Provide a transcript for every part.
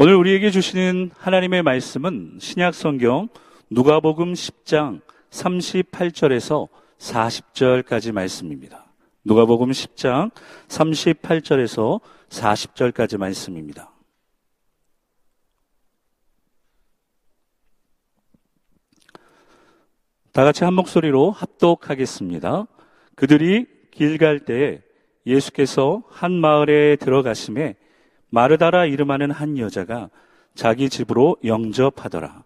오늘 우리에게 주시는 하나님의 말씀은 신약 성경 누가복음 10장 38절에서 40절까지 말씀입니다. 누가복음 10장 38절에서 40절까지 말씀입니다. 다 같이 한 목소리로 합독하겠습니다. 그들이 길 갈 때에 예수께서 한 마을에 들어가심에 마르다라 이름하는 한 여자가 자기 집으로 영접하더라.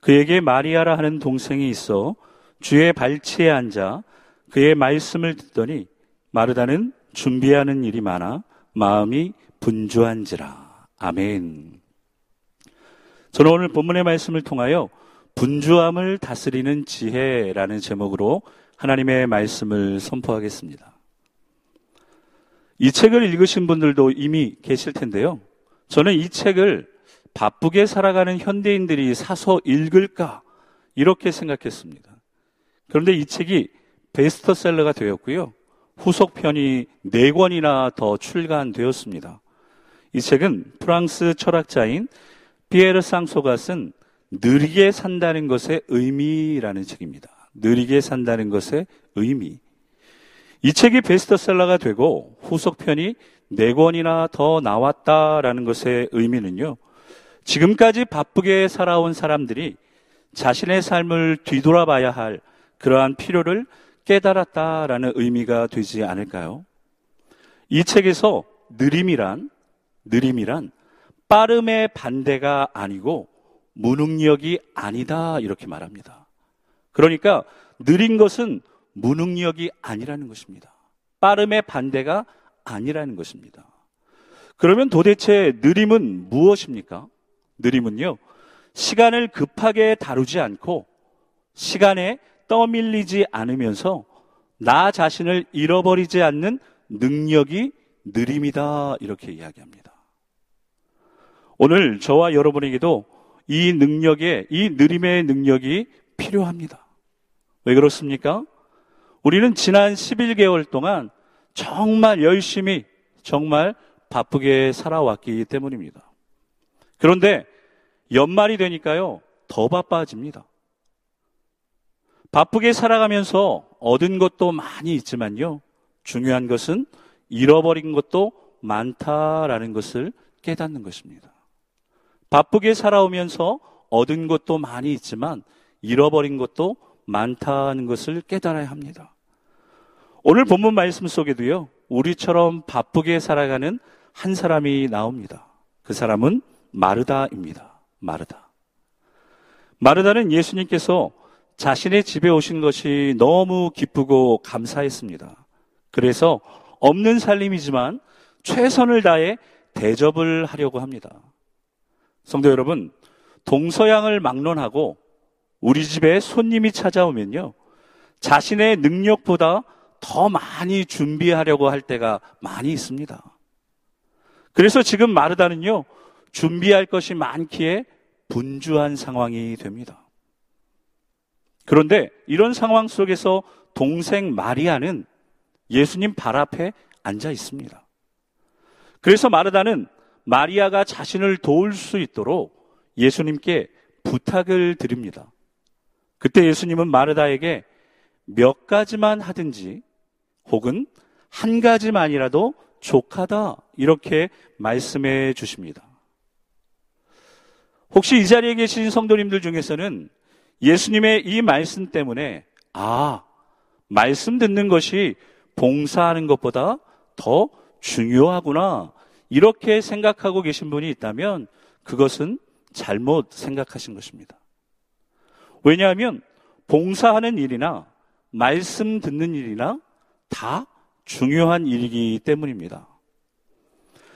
그에게 마리아라 하는 동생이 있어 주의 발치에 앉아 그의 말씀을 듣더니 마르다는 준비하는 일이 많아 마음이 분주한지라. 아멘. 저는 오늘 본문의 말씀을 통하여 분주함을 다스리는 지혜라는 제목으로 하나님의 말씀을 선포하겠습니다. 이 책을 읽으신 분들도 이미 계실 텐데요. 저는 이 책을 바쁘게 살아가는 현대인들이 사서 읽을까 이렇게 생각했습니다. 그런데 이 책이 베스트셀러가 되었고요. 후속편이 4권이나 더 출간되었습니다. 이 책은 프랑스 철학자인 피에르 상소가 쓴 느리게 산다는 것의 의미라는 책입니다. 느리게 산다는 것의 의미. 이 책이 베스트셀러가 되고 후속편이 4권이나 더 나왔다라는 것의 의미는요. 지금까지 바쁘게 살아온 사람들이 자신의 삶을 뒤돌아봐야 할 그러한 필요를 깨달았다라는 의미가 되지 않을까요? 이 책에서 느림이란, 느림이란 빠름의 반대가 아니고 무능력이 아니다 이렇게 말합니다. 그러니까 느린 것은 무능력이 아니라는 것입니다. 빠름의 반대가 아니라는 것입니다. 그러면 도대체 느림은 무엇입니까? 느림은요, 시간을 급하게 다루지 않고 시간에 떠밀리지 않으면서 나 자신을 잃어버리지 않는 능력이 느림이다. 이렇게 이야기합니다. 오늘 저와 여러분에게도 이 능력에, 이 느림의 능력이 필요합니다. 왜 그렇습니까? 우리는 지난 11개월 동안 정말 열심히, 정말 바쁘게 살아왔기 때문입니다. 그런데 연말이 되니까요, 더 바빠집니다. 바쁘게 살아가면서 얻은 것도 많이 있지만요, 중요한 것은 잃어버린 것도 많다라는 것을 깨닫는 것입니다. 바쁘게 살아오면서 얻은 것도 많이 있지만 잃어버린 것도 많다는 것을 깨달아야 합니다. 오늘 본문 말씀 속에도요, 우리처럼 바쁘게 살아가는 한 사람이 나옵니다. 그 사람은 마르다입니다. 마르다. 마르다는 예수님께서 자신의 집에 오신 것이 너무 기쁘고 감사했습니다. 그래서 없는 살림이지만 최선을 다해 대접을 하려고 합니다. 성도 여러분, 동서양을 막론하고 우리 집에 손님이 찾아오면요. 자신의 능력보다 더 많이 준비하려고 할 때가 많이 있습니다. 그래서 지금 마르다는요, 준비할 것이 많기에 분주한 상황이 됩니다. 그런데 이런 상황 속에서 동생 마리아는 예수님 발 앞에 앉아 있습니다. 그래서 마르다는 마리아가 자신을 도울 수 있도록 예수님께 부탁을 드립니다. 그때 예수님은 마르다에게 몇 가지만 하든지 혹은 한 가지만이라도 족하다 이렇게 말씀해 주십니다. 혹시 이 자리에 계신 성도님들 중에서는 예수님의 이 말씀 때문에 아, 말씀 듣는 것이 봉사하는 것보다 더 중요하구나. 이렇게 생각하고 계신 분이 있다면 그것은 잘못 생각하신 것입니다. 왜냐하면 봉사하는 일이나 말씀 듣는 일이나 다 중요한 일이기 때문입니다.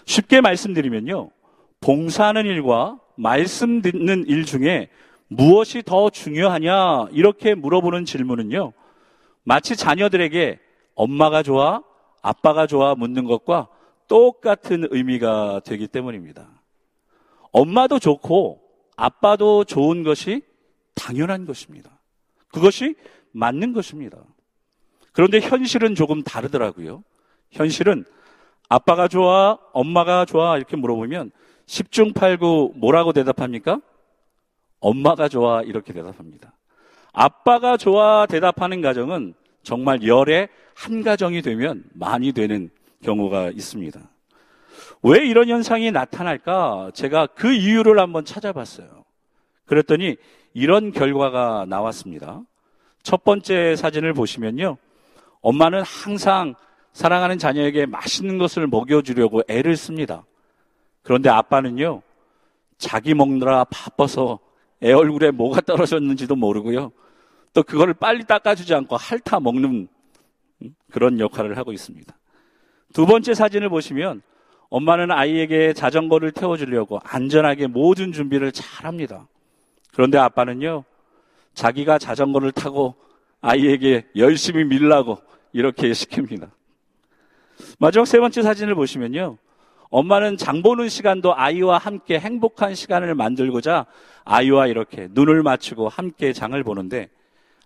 쉽게 말씀드리면요. 봉사하는 일과 말씀 듣는 일 중에 무엇이 더 중요하냐 이렇게 물어보는 질문은요. 마치 자녀들에게 엄마가 좋아, 아빠가 좋아 묻는 것과 똑같은 의미가 되기 때문입니다. 엄마도 좋고 아빠도 좋은 것이 당연한 것입니다. 그것이 맞는 것입니다. 그런데 현실은 조금 다르더라고요. 현실은 아빠가 좋아, 엄마가 좋아 이렇게 물어보면 10중 8구 뭐라고 대답합니까? 엄마가 좋아 이렇게 대답합니다. 아빠가 좋아 대답하는 가정은 정말 열의 한 가정이 되면 많이 되는 경우가 있습니다. 왜 이런 현상이 나타날까? 제가 그 이유를 한번 찾아봤어요. 그랬더니 이런 결과가 나왔습니다. 첫 번째 사진을 보시면요. 엄마는 항상 사랑하는 자녀에게 맛있는 것을 먹여주려고 애를 씁니다. 그런데 아빠는요, 자기 먹느라 바빠서 애 얼굴에 뭐가 떨어졌는지도 모르고요. 또 그거를 빨리 닦아주지 않고 핥아 먹는 그런 역할을 하고 있습니다. 두 번째 사진을 보시면 엄마는 아이에게 자전거를 태워주려고 안전하게 모든 준비를 잘 합니다. 그런데 아빠는요, 자기가 자전거를 타고 아이에게 열심히 밀라고 이렇게 시킵니다. 마지막 세 번째 사진을 보시면요. 엄마는 장 보는 시간도 아이와 함께 행복한 시간을 만들고자 아이와 이렇게 눈을 맞추고 함께 장을 보는데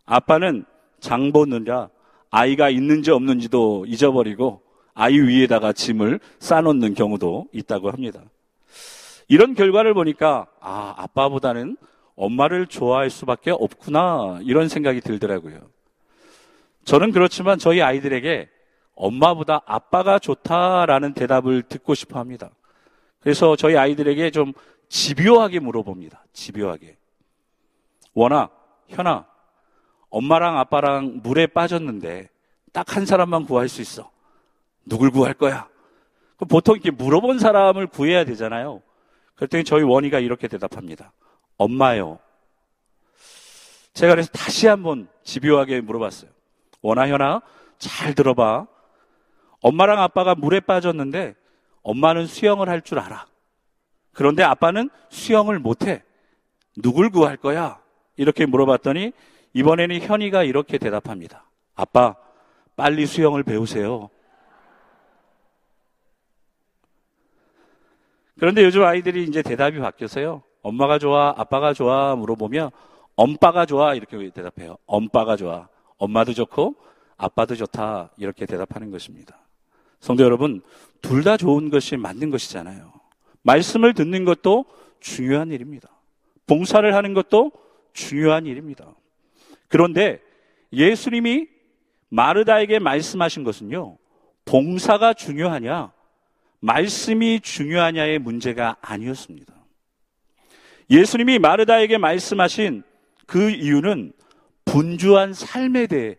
아빠는 장 보느라 아이가 있는지 없는지도 잊어버리고 아이 위에다가 짐을 싸놓는 경우도 있다고 합니다. 이런 결과를 보니까 아, 아빠보다는 엄마를 좋아할 수밖에 없구나 이런 생각이 들더라고요. 저는 그렇지만 저희 아이들에게 엄마보다 아빠가 좋다라는 대답을 듣고 싶어 합니다. 그래서 저희 아이들에게 좀 집요하게 물어봅니다. 집요하게. 원아, 현아, 엄마랑 아빠랑 물에 빠졌는데 딱 한 사람만 구할 수 있어. 누굴 구할 거야? 보통 이렇게 물어본 사람을 구해야 되잖아요. 그랬더니 저희 원희가 이렇게 대답합니다. 엄마요. 제가 그래서 다시 한번 집요하게 물어봤어요. 원아, 현아, 잘 들어봐. 엄마랑 아빠가 물에 빠졌는데 엄마는 수영을 할 줄 알아. 그런데 아빠는 수영을 못해. 누굴 구할 거야? 이렇게 물어봤더니 이번에는 현이가 이렇게 대답합니다. 아빠, 빨리 수영을 배우세요. 그런데 요즘 아이들이 이제 대답이 바뀌어서요. 엄마가 좋아, 아빠가 좋아 물어보면 엄빠가 좋아 이렇게 대답해요. 엄빠가 좋아. 엄마도 좋고 아빠도 좋다 이렇게 대답하는 것입니다. 성도 여러분, 둘 다 좋은 것이 맞는 것이잖아요. 말씀을 듣는 것도 중요한 일입니다. 봉사를 하는 것도 중요한 일입니다. 그런데 예수님이 마르다에게 말씀하신 것은요, 봉사가 중요하냐, 말씀이 중요하냐의 문제가 아니었습니다. 예수님이 마르다에게 말씀하신 그 이유는 분주한 삶에 대해,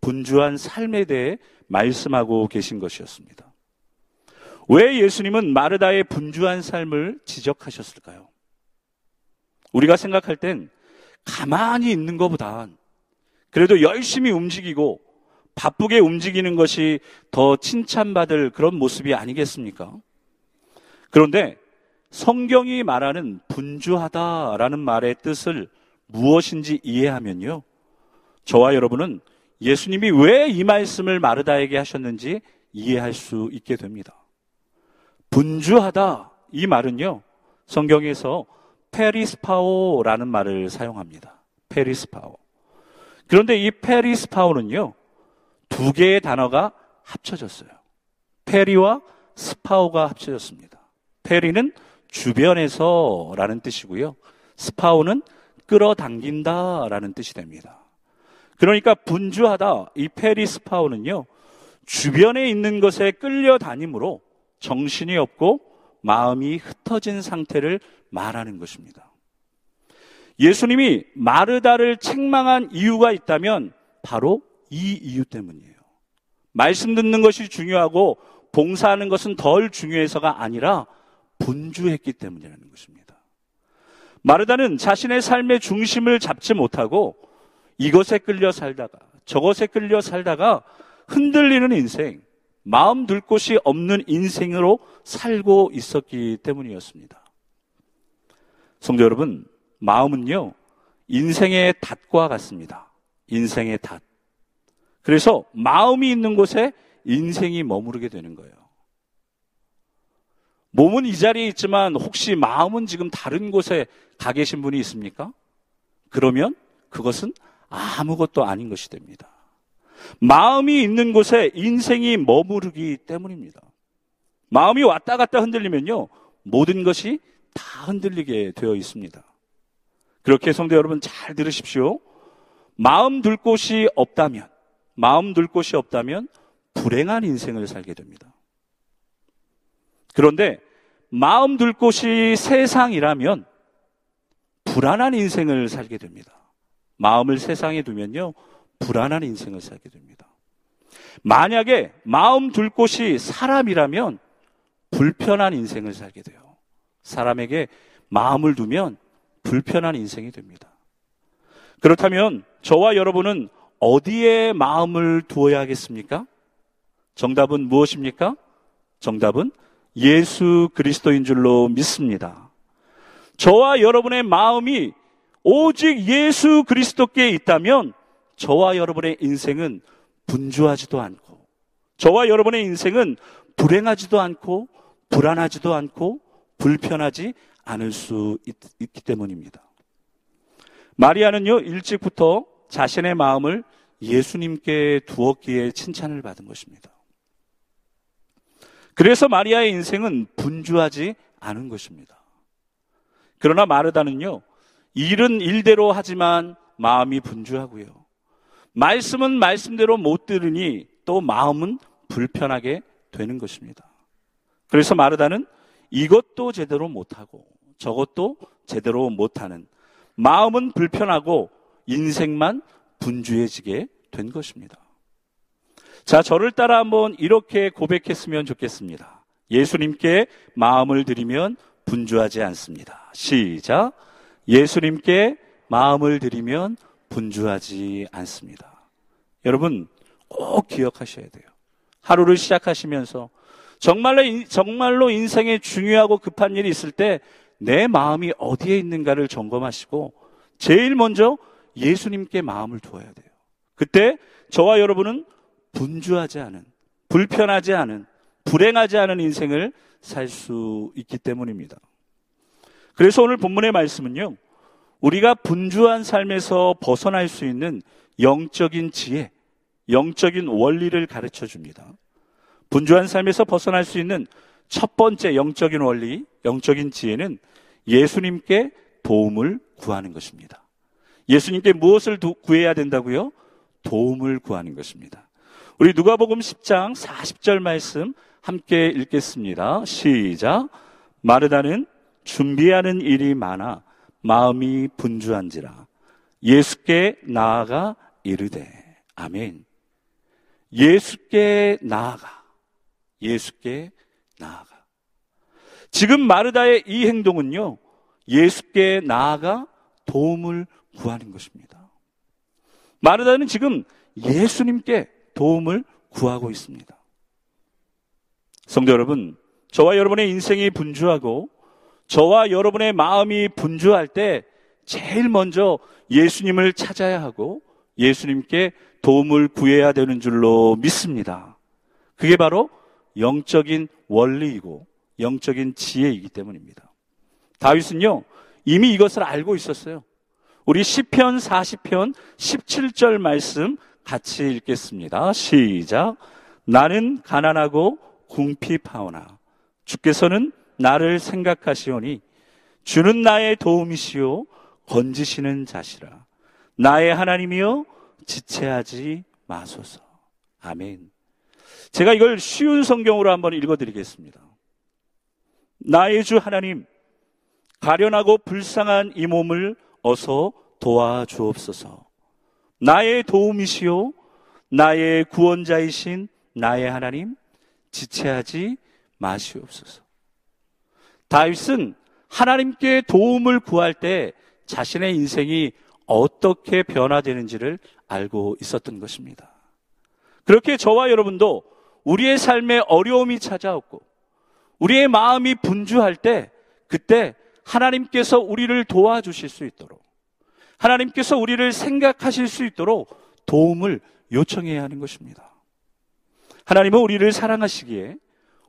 분주한 삶에 대해 말씀하고 계신 것이었습니다. 왜 예수님은 마르다의 분주한 삶을 지적하셨을까요? 우리가 생각할 땐 가만히 있는 것보단 그래도 열심히 움직이고 바쁘게 움직이는 것이 더 칭찬받을 그런 모습이 아니겠습니까? 그런데 성경이 말하는 분주하다라는 말의 뜻을 무엇인지 이해하면요. 저와 여러분은 예수님이 왜 이 말씀을 마르다에게 하셨는지 이해할 수 있게 됩니다. 분주하다 이 말은요. 성경에서 περισπάω라는 말을 사용합니다. περισπάω. 그런데 이 περισπάω는요. 두 개의 단어가 합쳐졌어요. περί와 σπάω가 합쳐졌습니다. 페리는 주변에서 라는 뜻이고요. 스파오는 끌어당긴다 라는 뜻이 됩니다. 그러니까 분주하다 이 페리스파오는요. 주변에 있는 것에 끌려다니므로 정신이 없고 마음이 흩어진 상태를 말하는 것입니다. 예수님이 마르다를 책망한 이유가 있다면 바로 이 이유 때문이에요. 말씀 듣는 것이 중요하고 봉사하는 것은 덜 중요해서가 아니라 분주했기 때문이라는 것입니다. 마르다는 자신의 삶의 중심을 잡지 못하고 이것에 끌려 살다가 저것에 끌려 살다가 흔들리는 인생, 마음 둘 곳이 없는 인생으로 살고 있었기 때문이었습니다. 성도 여러분, 마음은요, 인생의 닷과 같습니다. 인생의 닷. 그래서 마음이 있는 곳에 인생이 머무르게 되는 거예요. 몸은 이 자리에 있지만 혹시 마음은 지금 다른 곳에 가 계신 분이 있습니까? 그러면 그것은 아무것도 아닌 것이 됩니다. 마음이 있는 곳에 인생이 머무르기 때문입니다. 마음이 왔다 갔다 흔들리면요. 모든 것이 다 흔들리게 되어 있습니다. 그렇게 성도 여러분 잘 들으십시오. 마음 둘 곳이 없다면, 마음 둘 곳이 없다면 불행한 인생을 살게 됩니다. 그런데 마음 둘 곳이 세상이라면 불안한 인생을 살게 됩니다. 마음을 세상에 두면요, 불안한 인생을 살게 됩니다. 만약에 마음 둘 곳이 사람이라면 불편한 인생을 살게 돼요. 사람에게 마음을 두면 불편한 인생이 됩니다. 그렇다면 저와 여러분은 어디에 마음을 두어야 하겠습니까? 정답은 무엇입니까? 정답은 예수 그리스도인 줄로 믿습니다. 저와 여러분의 마음이 오직 예수 그리스도께 있다면 저와 여러분의 인생은 분주하지도 않고 저와 여러분의 인생은 불행하지도 않고 불안하지도 않고 불편하지 않을 수 있, 기 때문입니다. 마리아는요, 일찍부터 자신의 마음을 예수님께 두었기에 칭찬을 받은 것입니다. 그래서 마리아의 인생은 분주하지 않은 것입니다. 그러나 마르다는요, 일은 일대로 하지만 마음이 분주하고요. 말씀은 말씀대로 못 들으니 또 마음은 불편하게 되는 것입니다. 그래서 마르다는 이것도 제대로 못하고 저것도 제대로 못하는 마음은 불편하고 인생만 분주해지게 된 것입니다. 자, 저를 따라 한번 이렇게 고백했으면 좋겠습니다. 예수님께 마음을 드리면 분주하지 않습니다. 시작. 예수님께 마음을 드리면 분주하지 않습니다. 여러분, 꼭 기억하셔야 돼요. 하루를 시작하시면서 정말로, 정말로 인생에 중요하고 급한 일이 있을 때 내 마음이 어디에 있는가를 점검하시고 제일 먼저 예수님께 마음을 두어야 돼요. 그때 저와 여러분은 분주하지 않은, 불편하지 않은, 불행하지 않은 인생을 살 수 있기 때문입니다. 그래서 오늘 본문의 말씀은요, 우리가 분주한 삶에서 벗어날 수 있는 영적인 지혜, 영적인 원리를 가르쳐 줍니다. 분주한 삶에서 벗어날 수 있는 첫 번째 영적인 원리, 영적인 지혜는 예수님께 도움을 구하는 것입니다. 예수님께 무엇을 구해야 된다고요? 도움을 구하는 것입니다. 우리 누가복음 10장 40절 말씀 함께 읽겠습니다. 시작. 마르다는 준비하는 일이 많아 마음이 분주한지라 예수께 나아가 이르되 아멘. 예수께 나아가 예수께 나아가 지금 마르다의 이 행동은요. 예수께 나아가 도움을 구하는 것입니다. 마르다는 지금 예수님께 도움을 구하고 있습니다. 성도 여러분, 저와 여러분의 인생이 분주하고 저와 여러분의 마음이 분주할 때 제일 먼저 예수님을 찾아야 하고 예수님께 도움을 구해야 되는 줄로 믿습니다. 그게 바로 영적인 원리이고 영적인 지혜이기 때문입니다. 다윗은요, 이미 이것을 알고 있었어요. 우리 시편 40편 17절 말씀 같이 읽겠습니다. 시작. 나는 가난하고 궁핍하오나 주께서는 나를 생각하시오니 주는 나의 도움이시오 건지시는 자시라. 나의 하나님이여 지체하지 마소서. 아멘. 제가 이걸 쉬운 성경으로 한번 읽어드리겠습니다. 나의 주 하나님, 가련하고 불쌍한 이 몸을 어서 도와주옵소서. 나의 도움이시요 나의 구원자이신 나의 하나님 지체하지 마시옵소서. 다윗은 하나님께 도움을 구할 때 자신의 인생이 어떻게 변화되는지를 알고 있었던 것입니다. 그렇게 저와 여러분도 우리의 삶에 어려움이 찾아왔고 우리의 마음이 분주할 때 그때 하나님께서 우리를 도와주실 수 있도록 하나님께서 우리를 생각하실 수 있도록 도움을 요청해야 하는 것입니다. 하나님은 우리를 사랑하시기에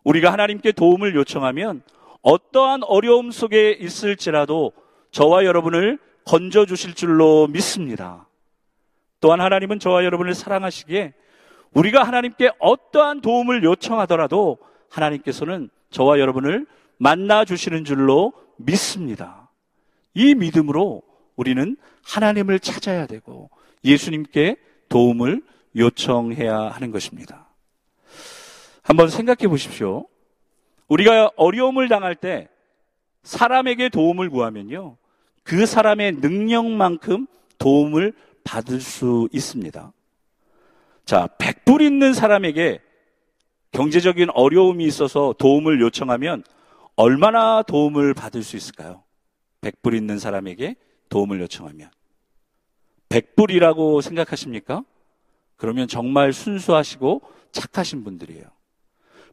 우리가 하나님께 도움을 요청하면 어떠한 어려움 속에 있을지라도 저와 여러분을 건져 주실 줄로 믿습니다. 또한 하나님은 저와 여러분을 사랑하시기에 우리가 하나님께 어떠한 도움을 요청하더라도 하나님께서는 저와 여러분을 만나 주시는 줄로 믿습니다. 이 믿음으로 우리는 하나님을 찾아야 되고 예수님께 도움을 요청해야 하는 것입니다. 한번 생각해 보십시오. 우리가 어려움을 당할 때 사람에게 도움을 구하면요. 그 사람의 능력만큼 도움을 받을 수 있습니다. 자, 백불 있는 사람에게 경제적인 어려움이 있어서 도움을 요청하면 얼마나 도움을 받을 수 있을까요? 백불 있는 사람에게 도움을 요청하면. 백불이라고 생각하십니까? 그러면 정말 순수하시고 착하신 분들이에요.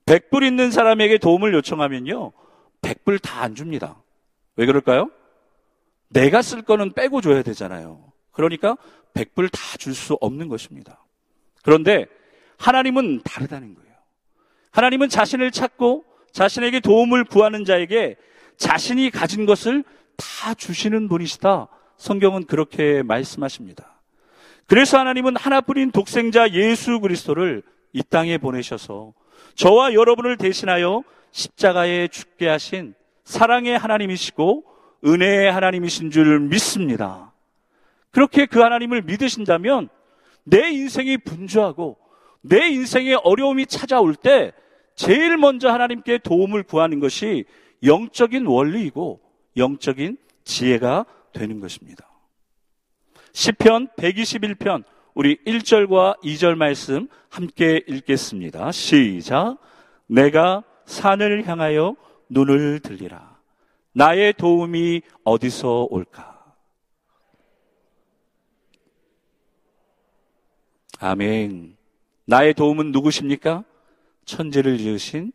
백불 있는 사람에게 도움을 요청하면요. 백불 다 안 줍니다. 왜 그럴까요? 내가 쓸 거는 빼고 줘야 되잖아요. 그러니까 백불 다 줄 수 없는 것입니다. 그런데 하나님은 다르다는 거예요. 하나님은 자신을 찾고 자신에게 도움을 구하는 자에게 자신이 가진 것을 다 주시는 분이시다. 성경은 그렇게 말씀하십니다. 그래서 하나님은 하나뿐인 독생자 예수 그리스도를 이 땅에 보내셔서 저와 여러분을 대신하여 십자가에 죽게 하신 사랑의 하나님이시고 은혜의 하나님이신 줄 믿습니다. 그렇게 그 하나님을 믿으신다면 내 인생이 분주하고 내 인생에 어려움이 찾아올 때 제일 먼저 하나님께 도움을 구하는 것이 영적인 원리이고 영적인 지혜가 되는 것입니다. 시편 121편 우리 1절과 2절 말씀 함께 읽겠습니다. 시작. 내가 산을 향하여 눈을 들리라. 나의 도움이 어디서 올까? 아멘. 나의 도움은 누구십니까? 천재를 지으신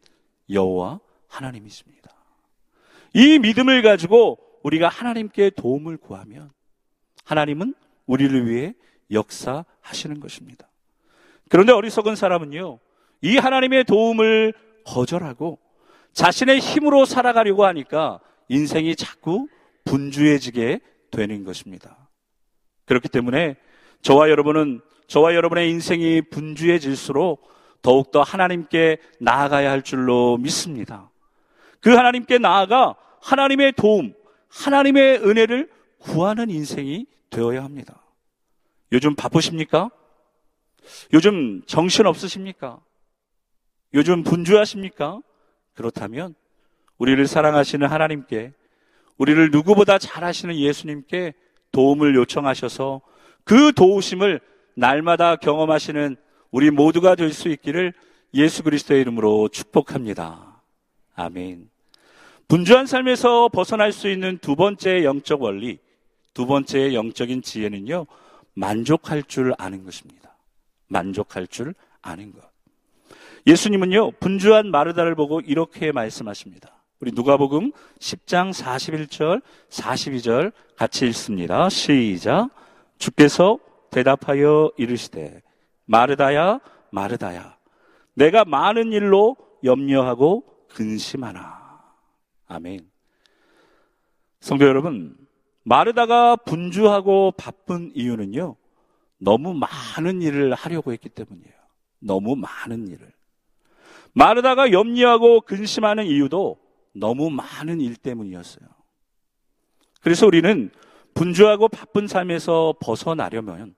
여호와 하나님이십니다. 이 믿음을 가지고 우리가 하나님께 도움을 구하면 하나님은 우리를 위해 역사하시는 것입니다. 그런데 어리석은 사람은요, 이 하나님의 도움을 거절하고 자신의 힘으로 살아가려고 하니까 인생이 자꾸 분주해지게 되는 것입니다. 그렇기 때문에 저와 여러분은 저와 여러분의 인생이 분주해질수록 더욱더 하나님께 나아가야 할 줄로 믿습니다. 그 하나님께 나아가 하나님의 도움, 하나님의 은혜를 구하는 인생이 되어야 합니다. 요즘 바쁘십니까? 요즘 정신 없으십니까? 요즘 분주하십니까? 그렇다면 우리를 사랑하시는 하나님께 우리를 누구보다 잘 아시는 예수님께 도움을 요청하셔서 그 도우심을 날마다 경험하시는 우리 모두가 될 수 있기를 예수 그리스도의 이름으로 축복합니다. 아멘. 분주한 삶에서 벗어날 수 있는 두 번째 영적 원리, 두 번째 영적인 지혜는요, 만족할 줄 아는 것입니다. 만족할 줄 아는 것. 예수님은요, 분주한 마르다를 보고 이렇게 말씀하십니다. 우리 누가복음 10장 41절, 42절 같이 읽습니다. 시작. 주께서 대답하여 이르시되 마르다야 마르다야 내가 많은 일로 염려하고 근심하나. 아멘. 성도 여러분, 마르다가 분주하고 바쁜 이유는요. 너무 많은 일을 하려고 했기 때문이에요. 너무 많은 일을. 마르다가 염려하고 근심하는 이유도 너무 많은 일 때문이었어요. 그래서 우리는 분주하고 바쁜 삶에서 벗어나려면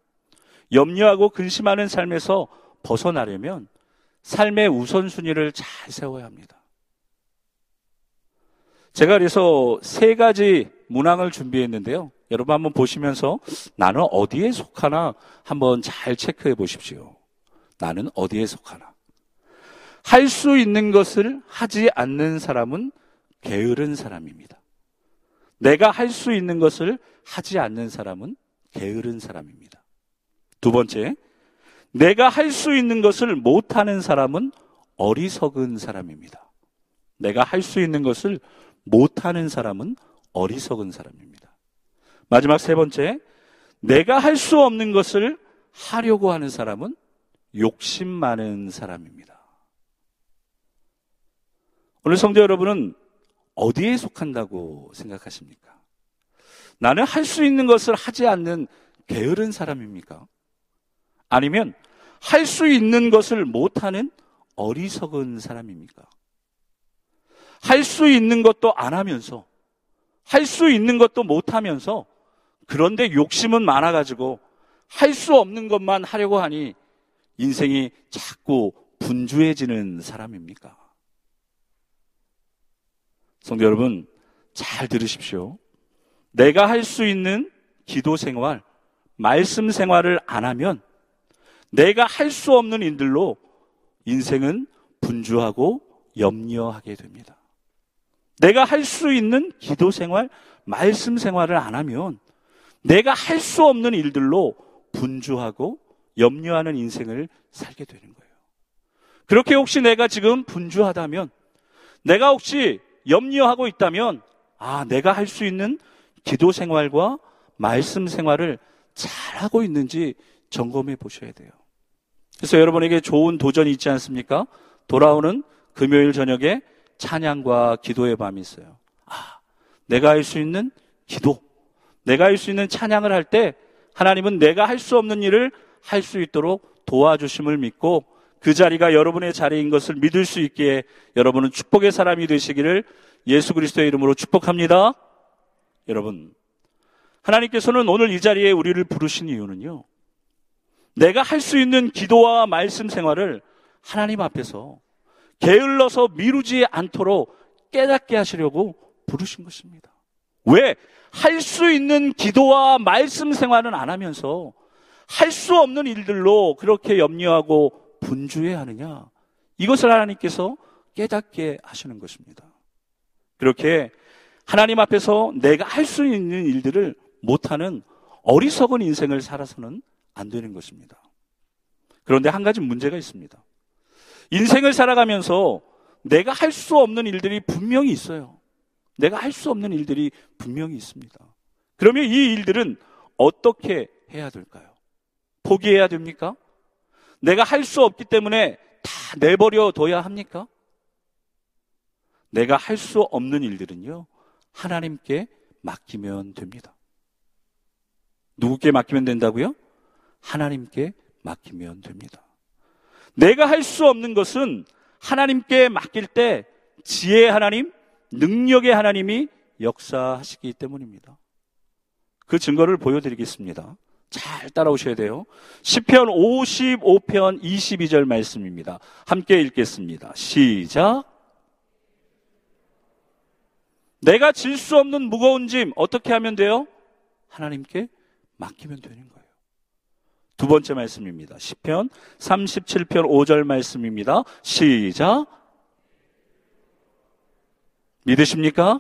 염려하고 근심하는 삶에서 벗어나려면 삶의 우선순위를 잘 세워야 합니다. 제가 그래서 세 가지 문항을 준비했는데요. 여러분 한번 보시면서 나는 어디에 속하나 한번 잘 체크해 보십시오. 나는 어디에 속하나. 할 수 있는 것을 하지 않는 사람은 게으른 사람입니다. 내가 할 수 있는 것을 하지 않는 사람은 게으른 사람입니다. 두 번째, 내가 할 수 있는 것을 못하는 사람은 어리석은 사람입니다. 내가 할 수 있는 것을 못하는 사람은 어리석은 사람입니다. 마지막 세 번째, 내가 할 수 없는 것을 하려고 하는 사람은 욕심 많은 사람입니다. 오늘 성도 여러분은 어디에 속한다고 생각하십니까? 나는 할 수 있는 것을 하지 않는 게으른 사람입니까? 아니면 할 수 있는 것을 못하는 어리석은 사람입니까? 할 수 있는 것도 안 하면서, 할 수 있는 것도 못 하면서, 그런데 욕심은 많아가지고, 할 수 없는 것만 하려고 하니, 인생이 자꾸 분주해지는 사람입니까? 성도 여러분, 잘 들으십시오. 내가 할 수 있는 기도 생활, 말씀 생활을 안 하면 내가 할 수 없는 일들로 인생은 분주하고 염려하게 됩니다. 내가 할 수 있는 기도 생활, 말씀 생활을 안 하면 내가 할 수 없는 일들로 분주하고 염려하는 인생을 살게 되는 거예요. 그렇게 혹시 내가 지금 분주하다면, 내가 혹시 염려하고 있다면, 아, 내가 할 수 있는 기도 생활과 말씀 생활을 잘하고 있는지 점검해 보셔야 돼요. 그래서 여러분에게 좋은 도전이 있지 않습니까? 돌아오는 금요일 저녁에 찬양과 기도의 밤이 있어요. 아, 내가 할 수 있는 기도, 내가 할 수 있는 찬양을 할 때 하나님은 내가 할 수 없는 일을 할 수 있도록 도와주심을 믿고 그 자리가 여러분의 자리인 것을 믿을 수 있기에 여러분은 축복의 사람이 되시기를 예수 그리스도의 이름으로 축복합니다. 여러분, 하나님께서는 오늘 이 자리에 우리를 부르신 이유는요. 내가 할 수 있는 기도와 말씀 생활을 하나님 앞에서 게을러서 미루지 않도록 깨닫게 하시려고 부르신 것입니다. 왜? 할 수 있는 기도와 말씀 생활은 안 하면서 할 수 없는 일들로 그렇게 염려하고 분주해 하느냐? 이것을 하나님께서 깨닫게 하시는 것입니다. 그렇게 하나님 앞에서 내가 할 수 있는 일들을 못하는 어리석은 인생을 살아서는 안 되는 것입니다. 그런데 한 가지 문제가 있습니다. 인생을 살아가면서 내가 할 수 없는 일들이 분명히 있어요. 내가 할 수 없는 일들이 분명히 있습니다. 그러면 이 일들은 어떻게 해야 될까요? 포기해야 됩니까? 내가 할 수 없기 때문에 다 내버려 둬야 합니까? 내가 할 수 없는 일들은요, 하나님께 맡기면 됩니다. 누구께 맡기면 된다고요? 하나님께 맡기면 됩니다. 내가 할 수 없는 것은 하나님께 맡길 때 지혜의 하나님, 능력의 하나님이 역사하시기 때문입니다. 그 증거를 보여드리겠습니다. 잘 따라오셔야 돼요. 10편 55편 22절 말씀입니다. 함께 읽겠습니다. 시작. 내가 질 수 없는 무거운 짐 어떻게 하면 돼요? 하나님께 맡기면 되는 거예요. 두 번째 말씀입니다. 10편 37편 5절 말씀입니다. 시작. 믿으십니까?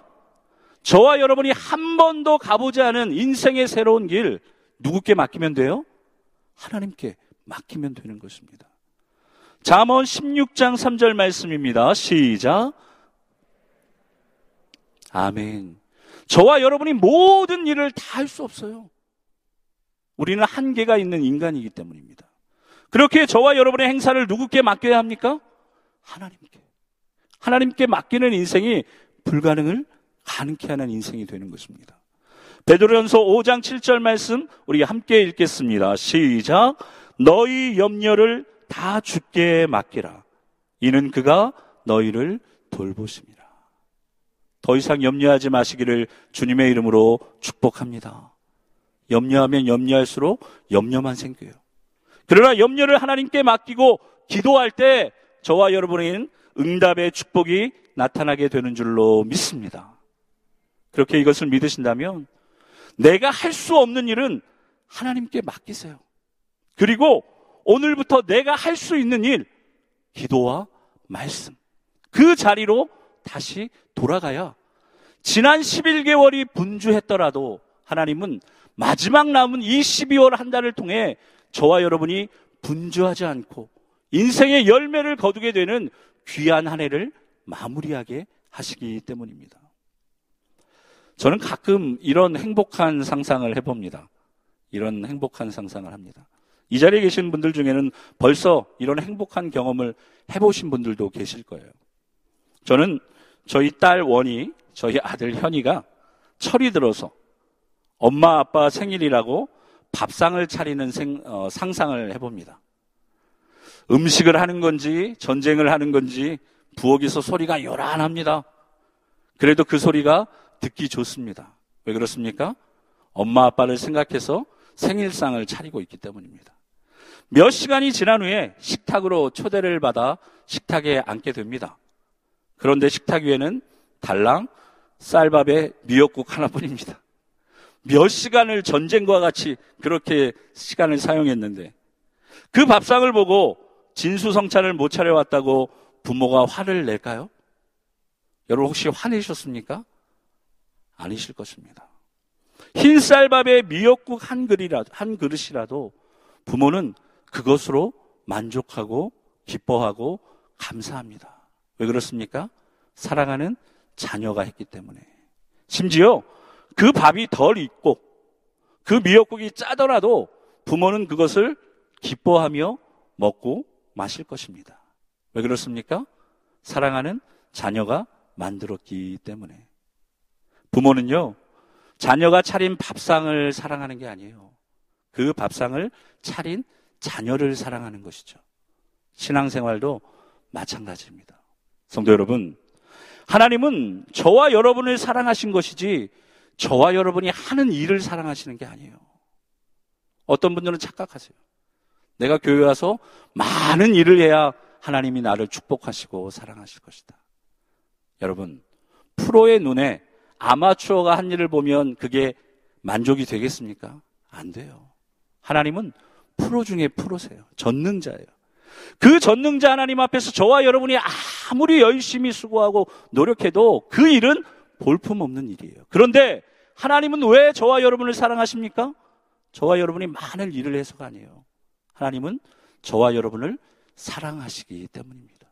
저와 여러분이 한 번도 가보지 않은 인생의 새로운 길 누구께 맡기면 돼요? 하나님께 맡기면 되는 것입니다. 잠언 16장 3절 말씀입니다. 시작. 아멘. 저와 여러분이 모든 일을 다 할 수 없어요. 우리는 한계가 있는 인간이기 때문입니다. 그렇게 저와 여러분의 행사를 누구께 맡겨야 합니까? 하나님께. 하나님께 맡기는 인생이 불가능을 가능케 하는 인생이 되는 것입니다. 베드로전서 5장 7절 말씀 우리 함께 읽겠습니다. 시작. 너희 염려를 다 주께 맡기라. 이는 그가 너희를 돌보십니다. 더 이상 염려하지 마시기를 주님의 이름으로 축복합니다. 염려하면 염려할수록 염려만 생겨요. 그러나 염려를 하나님께 맡기고 기도할 때 저와 여러분에게는 응답의 축복이 나타나게 되는 줄로 믿습니다. 그렇게 이것을 믿으신다면 내가 할 수 없는 일은 하나님께 맡기세요. 그리고 오늘부터 내가 할 수 있는 일, 기도와 말씀. 그 자리로 다시 돌아가야 지난 11개월이 분주했더라도 하나님은 마지막 남은 이 12월 한 달을 통해 저와 여러분이 분주하지 않고 인생의 열매를 거두게 되는 귀한 한 해를 마무리하게 하시기 때문입니다. 저는 가끔 이런 행복한 상상을 해봅니다. 이런 행복한 상상을 합니다. 이 자리에 계신 분들 중에는 벌써 이런 행복한 경험을 해보신 분들도 계실 거예요. 저는 저희 딸 원이, 저희 아들 현이가 철이 들어서 엄마 아빠 생일이라고 밥상을 차리는 생, 어, 상상을 해봅니다. 음식을 하는 건지 전쟁을 하는 건지 부엌에서 소리가 요란합니다. 그래도 그 소리가 듣기 좋습니다. 왜 그렇습니까? 엄마 아빠를 생각해서 생일상을 차리고 있기 때문입니다. 몇 시간이 지난 후에 식탁으로 초대를 받아 식탁에 앉게 됩니다. 그런데 식탁 위에는 달랑 쌀밥에 미역국 하나뿐입니다. 몇 시간을 전쟁과 같이 그렇게 시간을 사용했는데 그 밥상을 보고 진수성찬을 못 차려왔다고 부모가 화를 낼까요? 여러분 혹시 화내셨습니까? 아니실 것입니다. 흰 쌀밥에 미역국 한 그릇이라도, 한 그릇이라도 부모는 그것으로 만족하고 기뻐하고 감사합니다. 왜 그렇습니까? 사랑하는 자녀가 했기 때문에. 심지어 그 밥이 덜 익고 그 미역국이 짜더라도 부모는 그것을 기뻐하며 먹고 마실 것입니다. 왜 그렇습니까? 사랑하는 자녀가 만들었기 때문에. 부모는요, 자녀가 차린 밥상을 사랑하는 게 아니에요. 그 밥상을 차린 자녀를 사랑하는 것이죠. 신앙생활도 마찬가지입니다. 성도 여러분, 하나님은 저와 여러분을 사랑하신 것이지 저와 여러분이 하는 일을 사랑하시는 게 아니에요. 어떤 분들은 착각하세요. 내가 교회 와서 많은 일을 해야 하나님이 나를 축복하시고 사랑하실 것이다. 여러분, 프로의 눈에 아마추어가 한 일을 보면 그게 만족이 되겠습니까? 안 돼요. 하나님은 프로 중에 프로세요. 전능자예요. 그 전능자 하나님 앞에서 저와 여러분이 아무리 열심히 수고하고 노력해도 그 일은 볼품 없는 일이에요. 그런데 하나님은 왜 저와 여러분을 사랑하십니까? 저와 여러분이 많은 일을 해서가 아니에요. 하나님은 저와 여러분을 사랑하시기 때문입니다.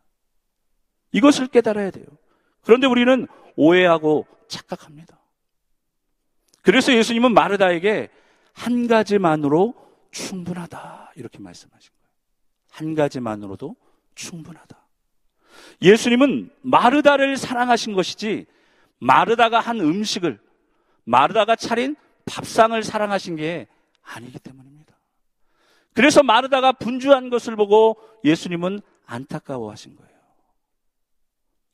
이것을 깨달아야 돼요. 그런데 우리는 오해하고 착각합니다. 그래서 예수님은 마르다에게 한 가지만으로 충분하다. 이렇게 말씀하신 거예요. 한 가지만으로도 충분하다. 예수님은 마르다를 사랑하신 것이지 마르다가 한 음식을 마르다가 차린 밥상을 사랑하신 게 아니기 때문입니다. 그래서 마르다가 분주한 것을 보고 예수님은 안타까워하신 거예요.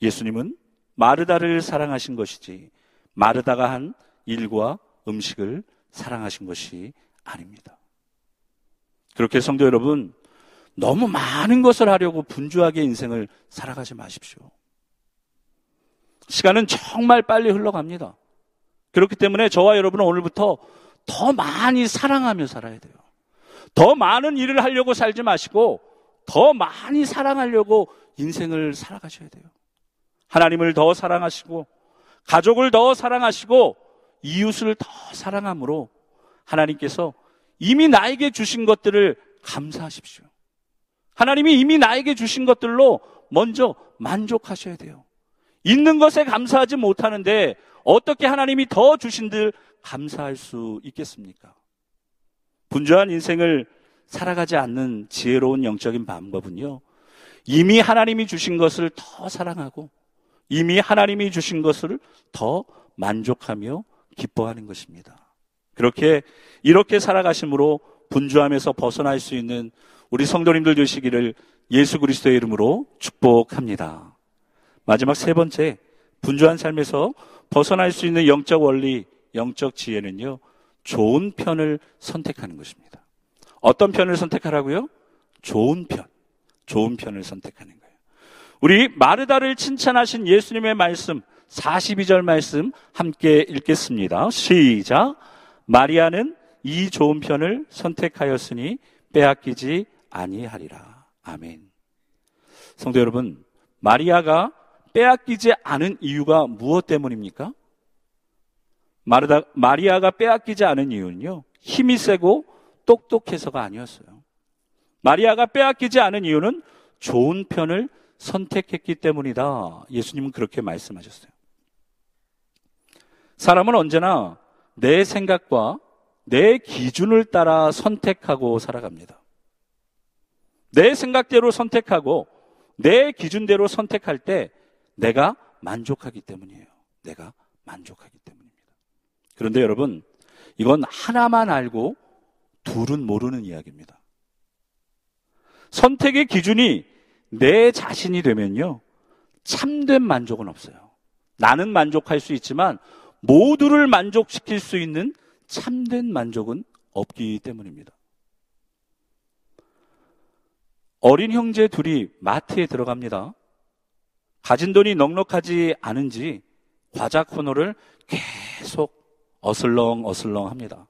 예수님은 마르다를 사랑하신 것이지 마르다가 한 일과 음식을 사랑하신 것이 아닙니다. 그렇게 성도 여러분, 너무 많은 것을 하려고 분주하게 인생을 살아가지 마십시오. 시간은 정말 빨리 흘러갑니다. 그렇기 때문에 저와 여러분은 오늘부터 더 많이 사랑하며 살아야 돼요. 더 많은 일을 하려고 살지 마시고 더 많이 사랑하려고 인생을 살아가셔야 돼요. 하나님을 더 사랑하시고 가족을 더 사랑하시고 이웃을 더 사랑함으로 하나님께서 이미 나에게 주신 것들을 감사하십시오. 하나님이 이미 나에게 주신 것들로 먼저 만족하셔야 돼요. 있는 것에 감사하지 못하는데 어떻게 하나님이 더 주신들 감사할 수 있겠습니까? 분주한 인생을 살아가지 않는 지혜로운 영적인 방법은요. 이미 하나님이 주신 것을 더 사랑하고 이미 하나님이 주신 것을 더 만족하며 기뻐하는 것입니다. 그렇게 이렇게 살아가심으로 분주함에서 벗어날 수 있는 우리 성도님들 되시기를 예수 그리스도의 이름으로 축복합니다. 마지막 세 번째 분주한 삶에서 벗어날 수 있는 영적 원리, 영적 지혜는요. 좋은 편을 선택하는 것입니다. 어떤 편을 선택하라고요? 좋은 편. 좋은 편을 선택하는 거예요. 우리 마르다를 칭찬하신 예수님의 말씀 42절 말씀 함께 읽겠습니다. 시작. 마리아는 이 좋은 편을 선택하였으니 빼앗기지 아니하리라. 아멘. 성도 여러분, 마리아가 빼앗기지 않은 이유가 무엇 때문입니까? 마르다, 마리아가 빼앗기지 않은 이유는요, 힘이 세고 똑똑해서가 아니었어요. 마리아가 빼앗기지 않은 이유는 좋은 편을 선택했기 때문이다. 예수님은 그렇게 말씀하셨어요. 사람은 언제나 내 생각과 내 기준을 따라 선택하고 살아갑니다. 내 생각대로 선택하고 내 기준대로 선택할 때 내가 만족하기 때문이에요. 내가 만족하기 때문입니다. 그런데 여러분, 이건 하나만 알고 둘은 모르는 이야기입니다. 선택의 기준이 내 자신이 되면요. 참된 만족은 없어요. 나는 만족할 수 있지만 모두를 만족시킬 수 있는 참된 만족은 없기 때문입니다. 어린 형제 둘이 마트에 들어갑니다. 가진 돈이 넉넉하지 않은지 과자 코너를 계속 어슬렁 어슬렁 합니다.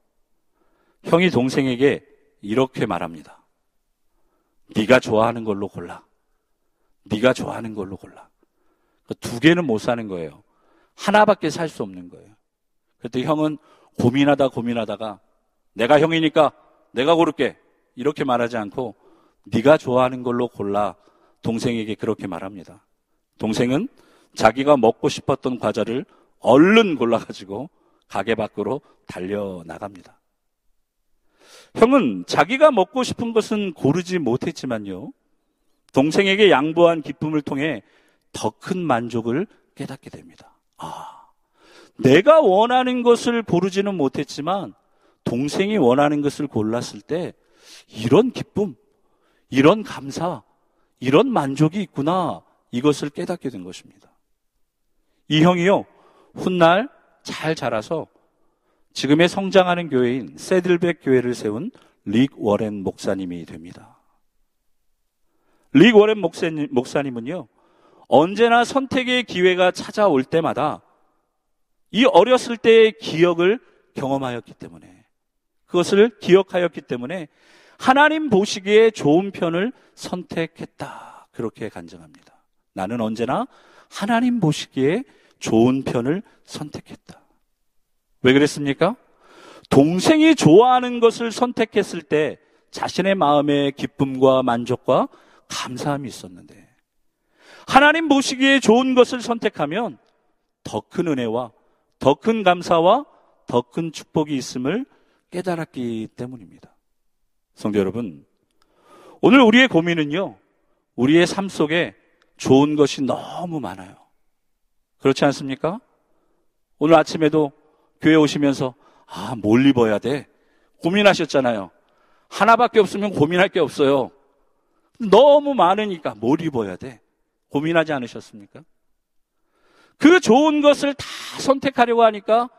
형이 동생에게 이렇게 말합니다. 네가 좋아하는 걸로 골라. 네가 좋아하는 걸로 골라. 그두 개는 못 사는 거예요. 하나밖에 살 수 없는 거예요. 그때 형은 고민하다 고민하다가 내가 형이니까 내가 고를게 이렇게 말하지 않고 네가 좋아하는 걸로 골라 동생에게 그렇게 말합니다. 동생은 자기가 먹고 싶었던 과자를 얼른 골라가지고 가게 밖으로 달려 나갑니다. 형은 자기가 먹고 싶은 것은 고르지 못했지만요. 동생에게 양보한 기쁨을 통해 더 큰 만족을 깨닫게 됩니다. 아, 내가 원하는 것을 고르지는 못했지만 동생이 원하는 것을 골랐을 때 이런 기쁨, 이런 감사, 이런 만족이 있구나. 이것을 깨닫게 된 것입니다. 이 형이요, 훗날 잘 자라서 지금의 성장하는 교회인 세들백 교회를 세운 릭 워렌 목사님이 됩니다. 릭 워렌 목사님, 목사님은요, 언제나 선택의 기회가 찾아올 때마다 이 어렸을 때의 기억을 경험하였기 때문에 그것을 기억하였기 때문에 하나님 보시기에 좋은 편을 선택했다. 그렇게 간증합니다. 나는 언제나 하나님 보시기에 좋은 편을 선택했다. 왜 그랬습니까? 동생이 좋아하는 것을 선택했을 때 자신의 마음에 기쁨과 만족과 감사함이 있었는데 하나님 보시기에 좋은 것을 선택하면 더 큰 은혜와 더 큰 감사와 더 큰 축복이 있음을 깨달았기 때문입니다. 성도 여러분, 오늘 우리의 고민은요, 우리의 삶 속에 좋은 것이 너무 많아요. 그렇지 않습니까? 오늘 아침에도 교회 오시면서, 아, 뭘 입어야 돼? 고민하셨잖아요. 하나밖에 없으면 고민할 게 없어요. 너무 많으니까 뭘 입어야 돼? 고민하지 않으셨습니까? 그 좋은 것을 다 선택하려고 하니까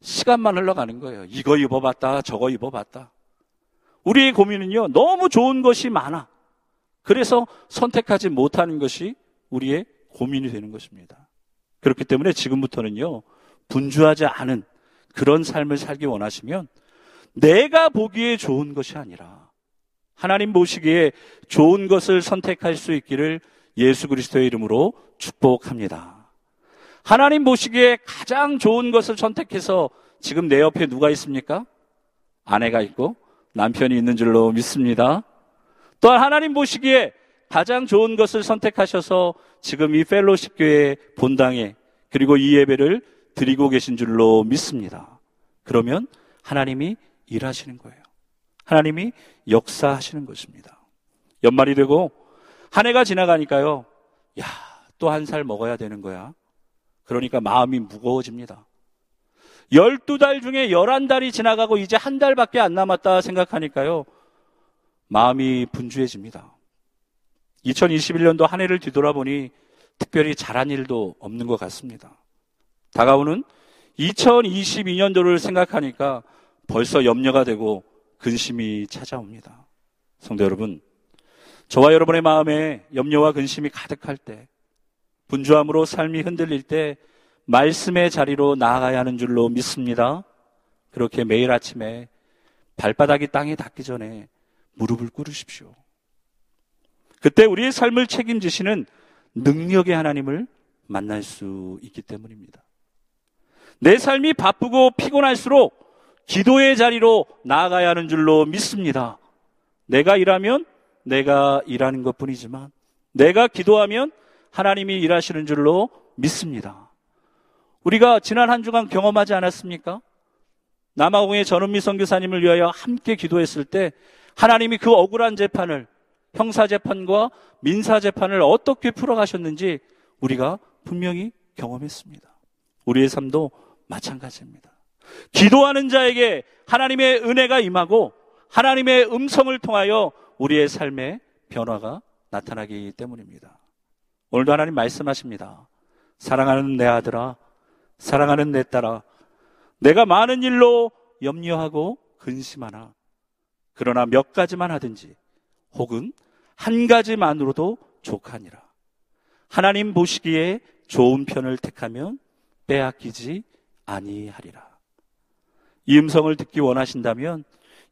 시간만 흘러가는 거예요. 이거 입어봤다, 저거 입어봤다. 우리의 고민은요, 너무 좋은 것이 많아. 그래서 선택하지 못하는 것이 우리의 고민이 되는 것입니다. 그렇기 때문에 지금부터는요, 분주하지 않은 그런 삶을 살기 원하시면 내가 보기에 좋은 것이 아니라 하나님 보시기에 좋은 것을 선택할 수 있기를 예수 그리스도의 이름으로 축복합니다. 하나님 보시기에 가장 좋은 것을 선택해서 지금 내 옆에 누가 있습니까? 아내가 있고 남편이 있는 줄로 믿습니다. 또한 하나님 보시기에 가장 좋은 것을 선택하셔서 지금 이 펠로십 교회 본당에 그리고 이 예배를 드리고 계신 줄로 믿습니다. 그러면 하나님이 일하시는 거예요. 하나님이 역사하시는 것입니다. 연말이 되고 한 해가 지나가니까요. 야, 또 한 살 먹어야 되는 거야. 그러니까 마음이 무거워집니다. 12달 중에 11달이 지나가고 이제 한 달밖에 안 남았다 생각하니까요. 마음이 분주해집니다. 2021년도 한 해를 뒤돌아보니 특별히 잘한 일도 없는 것 같습니다. 다가오는 2022년도를 생각하니까 벌써 염려가 되고 근심이 찾아옵니다. 성도 여러분, 저와 여러분의 마음에 염려와 근심이 가득할 때, 분주함으로 삶이 흔들릴 때 말씀의 자리로 나아가야 하는 줄로 믿습니다. 그렇게 매일 아침에 발바닥이 땅에 닿기 전에 무릎을 꿇으십시오. 그때 우리의 삶을 책임지시는 능력의 하나님을 만날 수 있기 때문입니다. 내 삶이 바쁘고 피곤할수록 기도의 자리로 나아가야 하는 줄로 믿습니다. 내가 일하면 내가 일하는 것 뿐이지만 내가 기도하면 하나님이 일하시는 줄로 믿습니다. 우리가 지난 한 주간 경험하지 않았습니까? 남아공의 전은미 선교사님을 위하여 함께 기도했을 때 하나님이 그 억울한 재판을 형사 재판과 민사 재판을 어떻게 풀어가셨는지 우리가 분명히 경험했습니다. 우리의 삶도 마찬가지입니다. 기도하는 자에게 하나님의 은혜가 임하고 하나님의 음성을 통하여 우리의 삶에 변화가 나타나기 때문입니다. 오늘도 하나님 말씀하십니다. 사랑하는 내 아들아, 사랑하는 내 딸아, 내가 많은 일로 염려하고 근심하나, 그러나 몇 가지만 하든지, 혹은 한 가지만으로도 족하니라. 하나님 보시기에 좋은 편을 택하면 빼앗기지 아니하리라. 이 음성을 듣기 원하신다면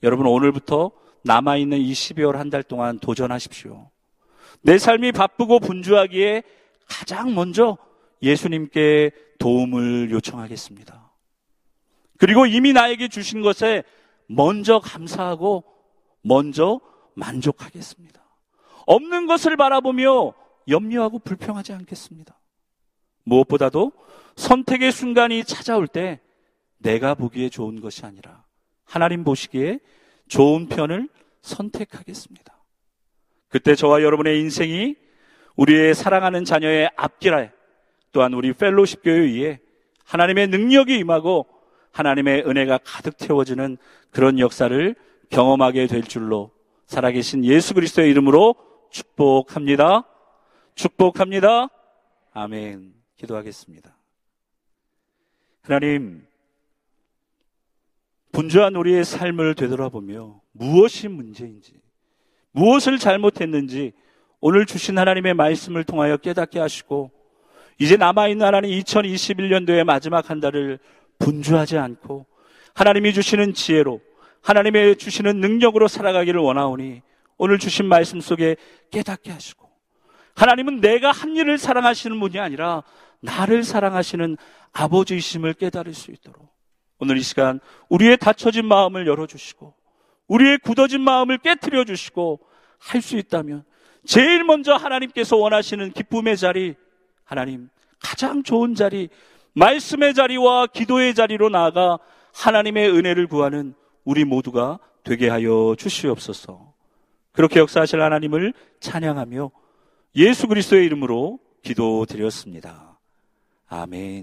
여러분 오늘부터 남아있는 이 12월 한 달 동안 도전하십시오. 내 삶이 바쁘고 분주하기에 가장 먼저 예수님께 도움을 요청하겠습니다. 그리고 이미 나에게 주신 것에 먼저 감사하고 먼저 만족하겠습니다. 없는 것을 바라보며 염려하고 불평하지 않겠습니다. 무엇보다도 선택의 순간이 찾아올 때 내가 보기에 좋은 것이 아니라 하나님 보시기에 좋은 편을 선택하겠습니다. 그때 저와 여러분의 인생이 우리의 사랑하는 자녀의 앞길에 또한 우리 펠로십 교회 위에 하나님의 능력이 임하고 하나님의 은혜가 가득 채워지는 그런 역사를 경험하게 될 줄로 살아계신 예수 그리스도의 이름으로 축복합니다. 축복합니다. 아멘. 기도하겠습니다. 하나님, 분주한 우리의 삶을 되돌아보며 무엇이 문제인지, 무엇을 잘못했는지 오늘 주신 하나님의 말씀을 통하여 깨닫게 하시고 이제 남아있는 하나님 2021년도의 마지막 한 달을 분주하지 않고 하나님이 주시는 지혜로 하나님의 주시는 능력으로 살아가기를 원하오니 오늘 주신 말씀 속에 깨닫게 하시고 하나님은 내가 한 일을 사랑하시는 분이 아니라 나를 사랑하시는 아버지이심을 깨달을 수 있도록 오늘 이 시간 우리의 닫혀진 마음을 열어주시고 우리의 굳어진 마음을 깨뜨려 주시고 할 수 있다면 제일 먼저 하나님께서 원하시는 기쁨의 자리 하나님 가장 좋은 자리 말씀의 자리와 기도의 자리로 나아가 하나님의 은혜를 구하는 우리 모두가 되게 하여 주시옵소서. 그렇게 역사하실 하나님을 찬양하며 예수 그리스도의 이름으로 기도드렸습니다. 아멘.